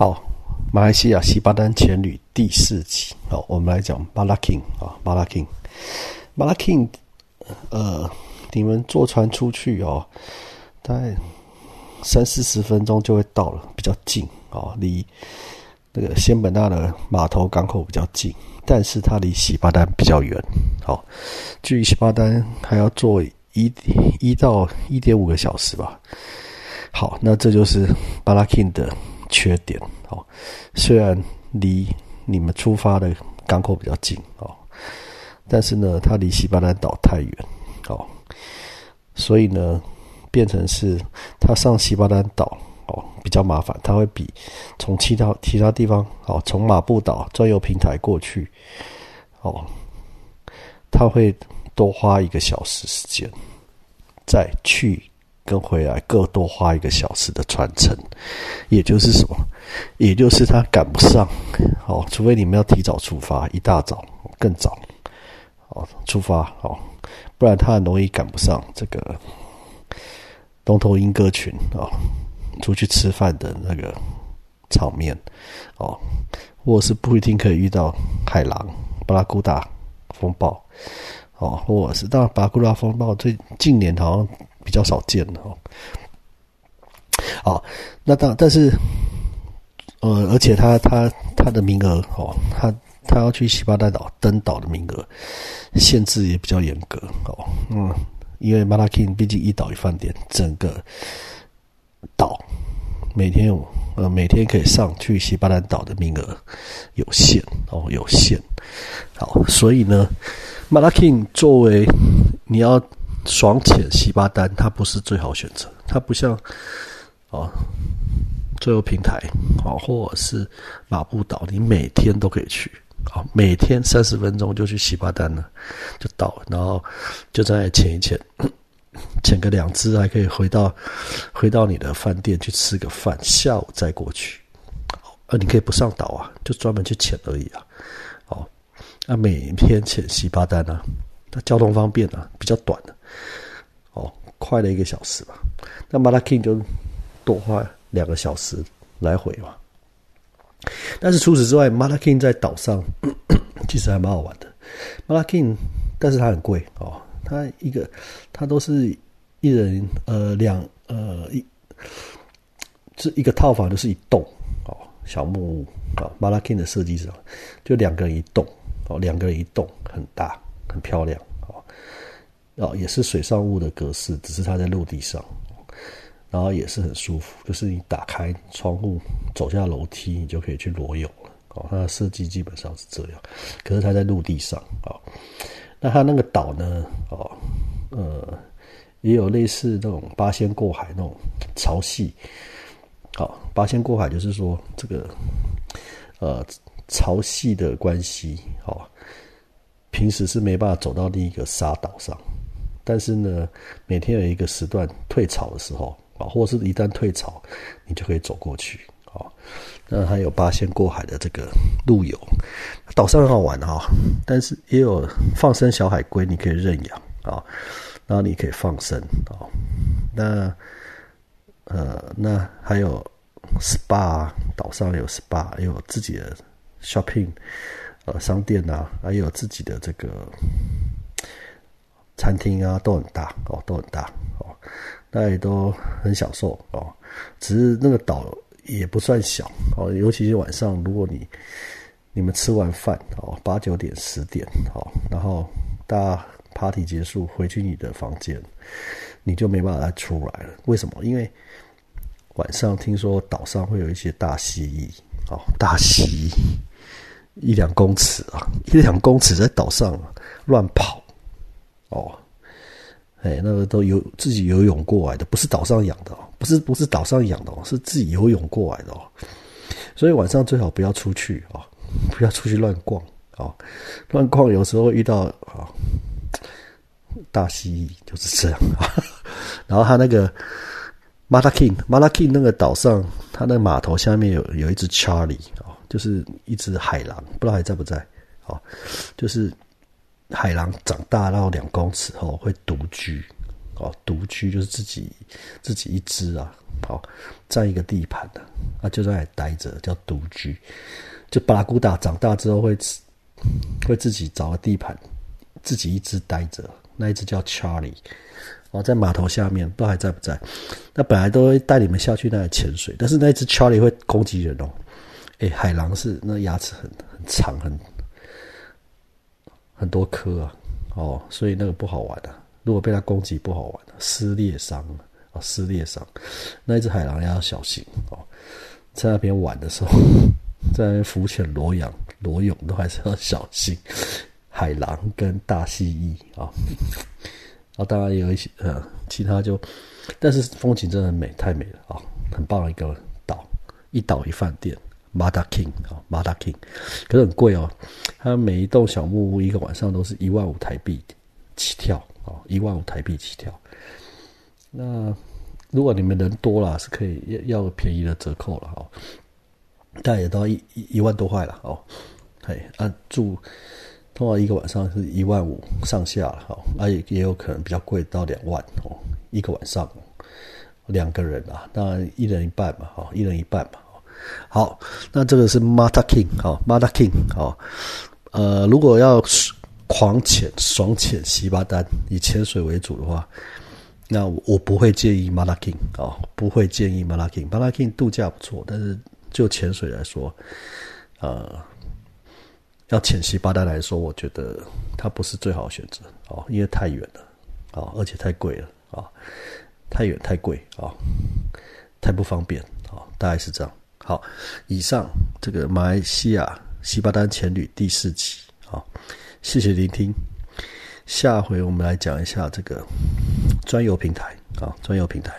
好，马来西亚西巴丹前旅第四集。好，我们来讲巴拉 king 啊，巴拉 king，巴拉 king，呃，你们坐船出去哦，大概三四十分钟就会到了，比较近啊，离那个仙本那的码头港口比较近，但是它离西巴丹比较远。好，距离西巴丹还要坐一一到一点五个小时吧。好，那这就是巴拉 king 的。缺点哦，虽然离你们出发的港口比较近哦，但是呢，它离西巴丹岛太远哦，所以呢，变成是它上西巴丹岛哦比较麻烦，它会比从其他其他地方哦，从马布岛专用平台过去哦，它会多花一个小时时间再去。跟回来各多花一个小时的船程，也就是什么？也就是他赶不上哦，除非你们要提早出发，一大早更早哦出发哦，不然他很容易赶不上这个东头鹰歌群哦出去吃饭的那个场面哦，或是不一定可以遇到海狼巴拉古达风暴哦，或者是当然巴拉古达风暴最近年好像。比较少见的哦，好，那当但是，呃，而且他他他的名额哦，他他要去西巴丹岛登岛的名额限制也比较严格哦，嗯，因为马拉 king 毕竟一岛一饭店，整个岛每天有呃每天可以上去西巴丹岛的名额有限哦，有限，好，所以呢，马拉 king 作为你要。爽潜西巴丹，它不是最好选择。它不像哦，最后平台哦，或者是马布岛，你每天都可以去啊，每天三十分钟就去西巴丹了，就到，然后就在那潜一潜，潜个两只，还可以回到回到你的饭店去吃个饭，下午再过去。呃，你可以不上岛啊，就专门去潜而已啊。哦，那每天潜西巴丹呢？它交通方便啊，比较短的，哦，快了一个小时吧。那马拉 king 就多花两个小时来回嘛。但是除此之外，马拉 king 在岛上 其实还蛮好玩的。马拉 king，但是它很贵哦，它一个它都是一人呃两呃一，这一个套房就是一栋哦，小木屋啊。马拉 king 的设计上就两个人一栋哦，两个人一栋很大。很漂亮哦，哦，也是水上物的格式，只是它在陆地上，然后也是很舒服，就是你打开窗户，走下楼梯，你就可以去裸泳了哦。它的设计基本上是这样，可是它在陆地上啊。那它那个岛呢，哦，呃，也有类似那种八仙过海那种潮汐，好，八仙过海就是说这个呃潮汐的关系，好。平时是没办法走到另一个沙岛上，但是呢，每天有一个时段退潮的时候啊，或者是一旦退潮，你就可以走过去啊。那还有八仙过海的这个路游，岛上很好玩哈，但是也有放生小海龟，你可以认养啊，然后你可以放生啊。那呃，那还有 SPA，岛上有 SPA，也有自己的 shopping。商店呐，还有自己的这个餐厅啊，都很大哦，都很大哦，大家也都很享受哦。只是那个岛也不算小哦，尤其是晚上，如果你你们吃完饭哦，八九点十点哦，然后大家 party 结束回去你的房间，你就没办法再出来了。为什么？因为晚上听说岛上会有一些大蜥蜴哦，大蜥蜴。一两公尺啊，一两公尺在岛上乱跑，哦，哎，那个都游自己游泳过来的，不是岛上养的哦，不是不是岛上养的哦，是自己游泳过来的哦。所以晚上最好不要出去哦，不要出去乱逛哦，乱逛有时候遇到啊大蜥蜴就是这样。然后他那个马拉 king 马拉 king 那个岛上，他那码头下面有有一只 Charlie 啊。就是一只海狼，不知道还在不在？哦，就是海狼长大到两公尺后会独居，哦，独居就是自己自己一只啊，好占一个地盘的，啊就在那里待着叫独居。就巴拉古达长大之后会会自己找个地盘，自己一只待着，那一只叫 Charlie，哦，在码头下面不知道还在不在。那本来都会带你们下去那里潜水，但是那一只 Charlie 会攻击人哦。哎，海狼是那牙齿很很长很很多颗啊，哦，所以那个不好玩的。如果被它攻击不好玩的，撕裂伤啊，撕裂伤。那一只海狼要小心哦，在那边玩的时候。在浮潜、裸泳、裸泳都还是要小心，海狼跟大蜥蜴啊，啊当然也有一些呃其他就，但是风景真的很美，太美了啊，很棒的一个岛，一岛一饭店，Mada King 啊，Mada King，可是很贵哦，它每一栋小木屋一个晚上都是一万五台币起跳哦，一万五台币起跳。那如果你们人多了，是可以要要便宜的折扣了哈。大概也到一一万多块了哦，嘿，啊住通常一个晚上是一万五上下了哈，啊也也有可能比较贵到两万哦，一个晚上两个人啊，当然一人一半嘛，哈，一人一半嘛，好，那这个是 Mata King 哈，Mata King 哈，呃，如果要狂潜爽潜西巴丹以潜水为主的话，那我不会建议 Mata King 啊，不会建议 Mata King，Mata King 度假不错，但是。就潜水来说，呃，要潜西巴丹来说，我觉得它不是最好的选择哦，因为太远了啊，而且太贵了啊，太远太贵啊，太不方便啊，大概是这样。好，以上这个马来西亚西巴丹前旅第四集好，谢谢聆听。下回我们来讲一下这个专有平台啊，专有平台。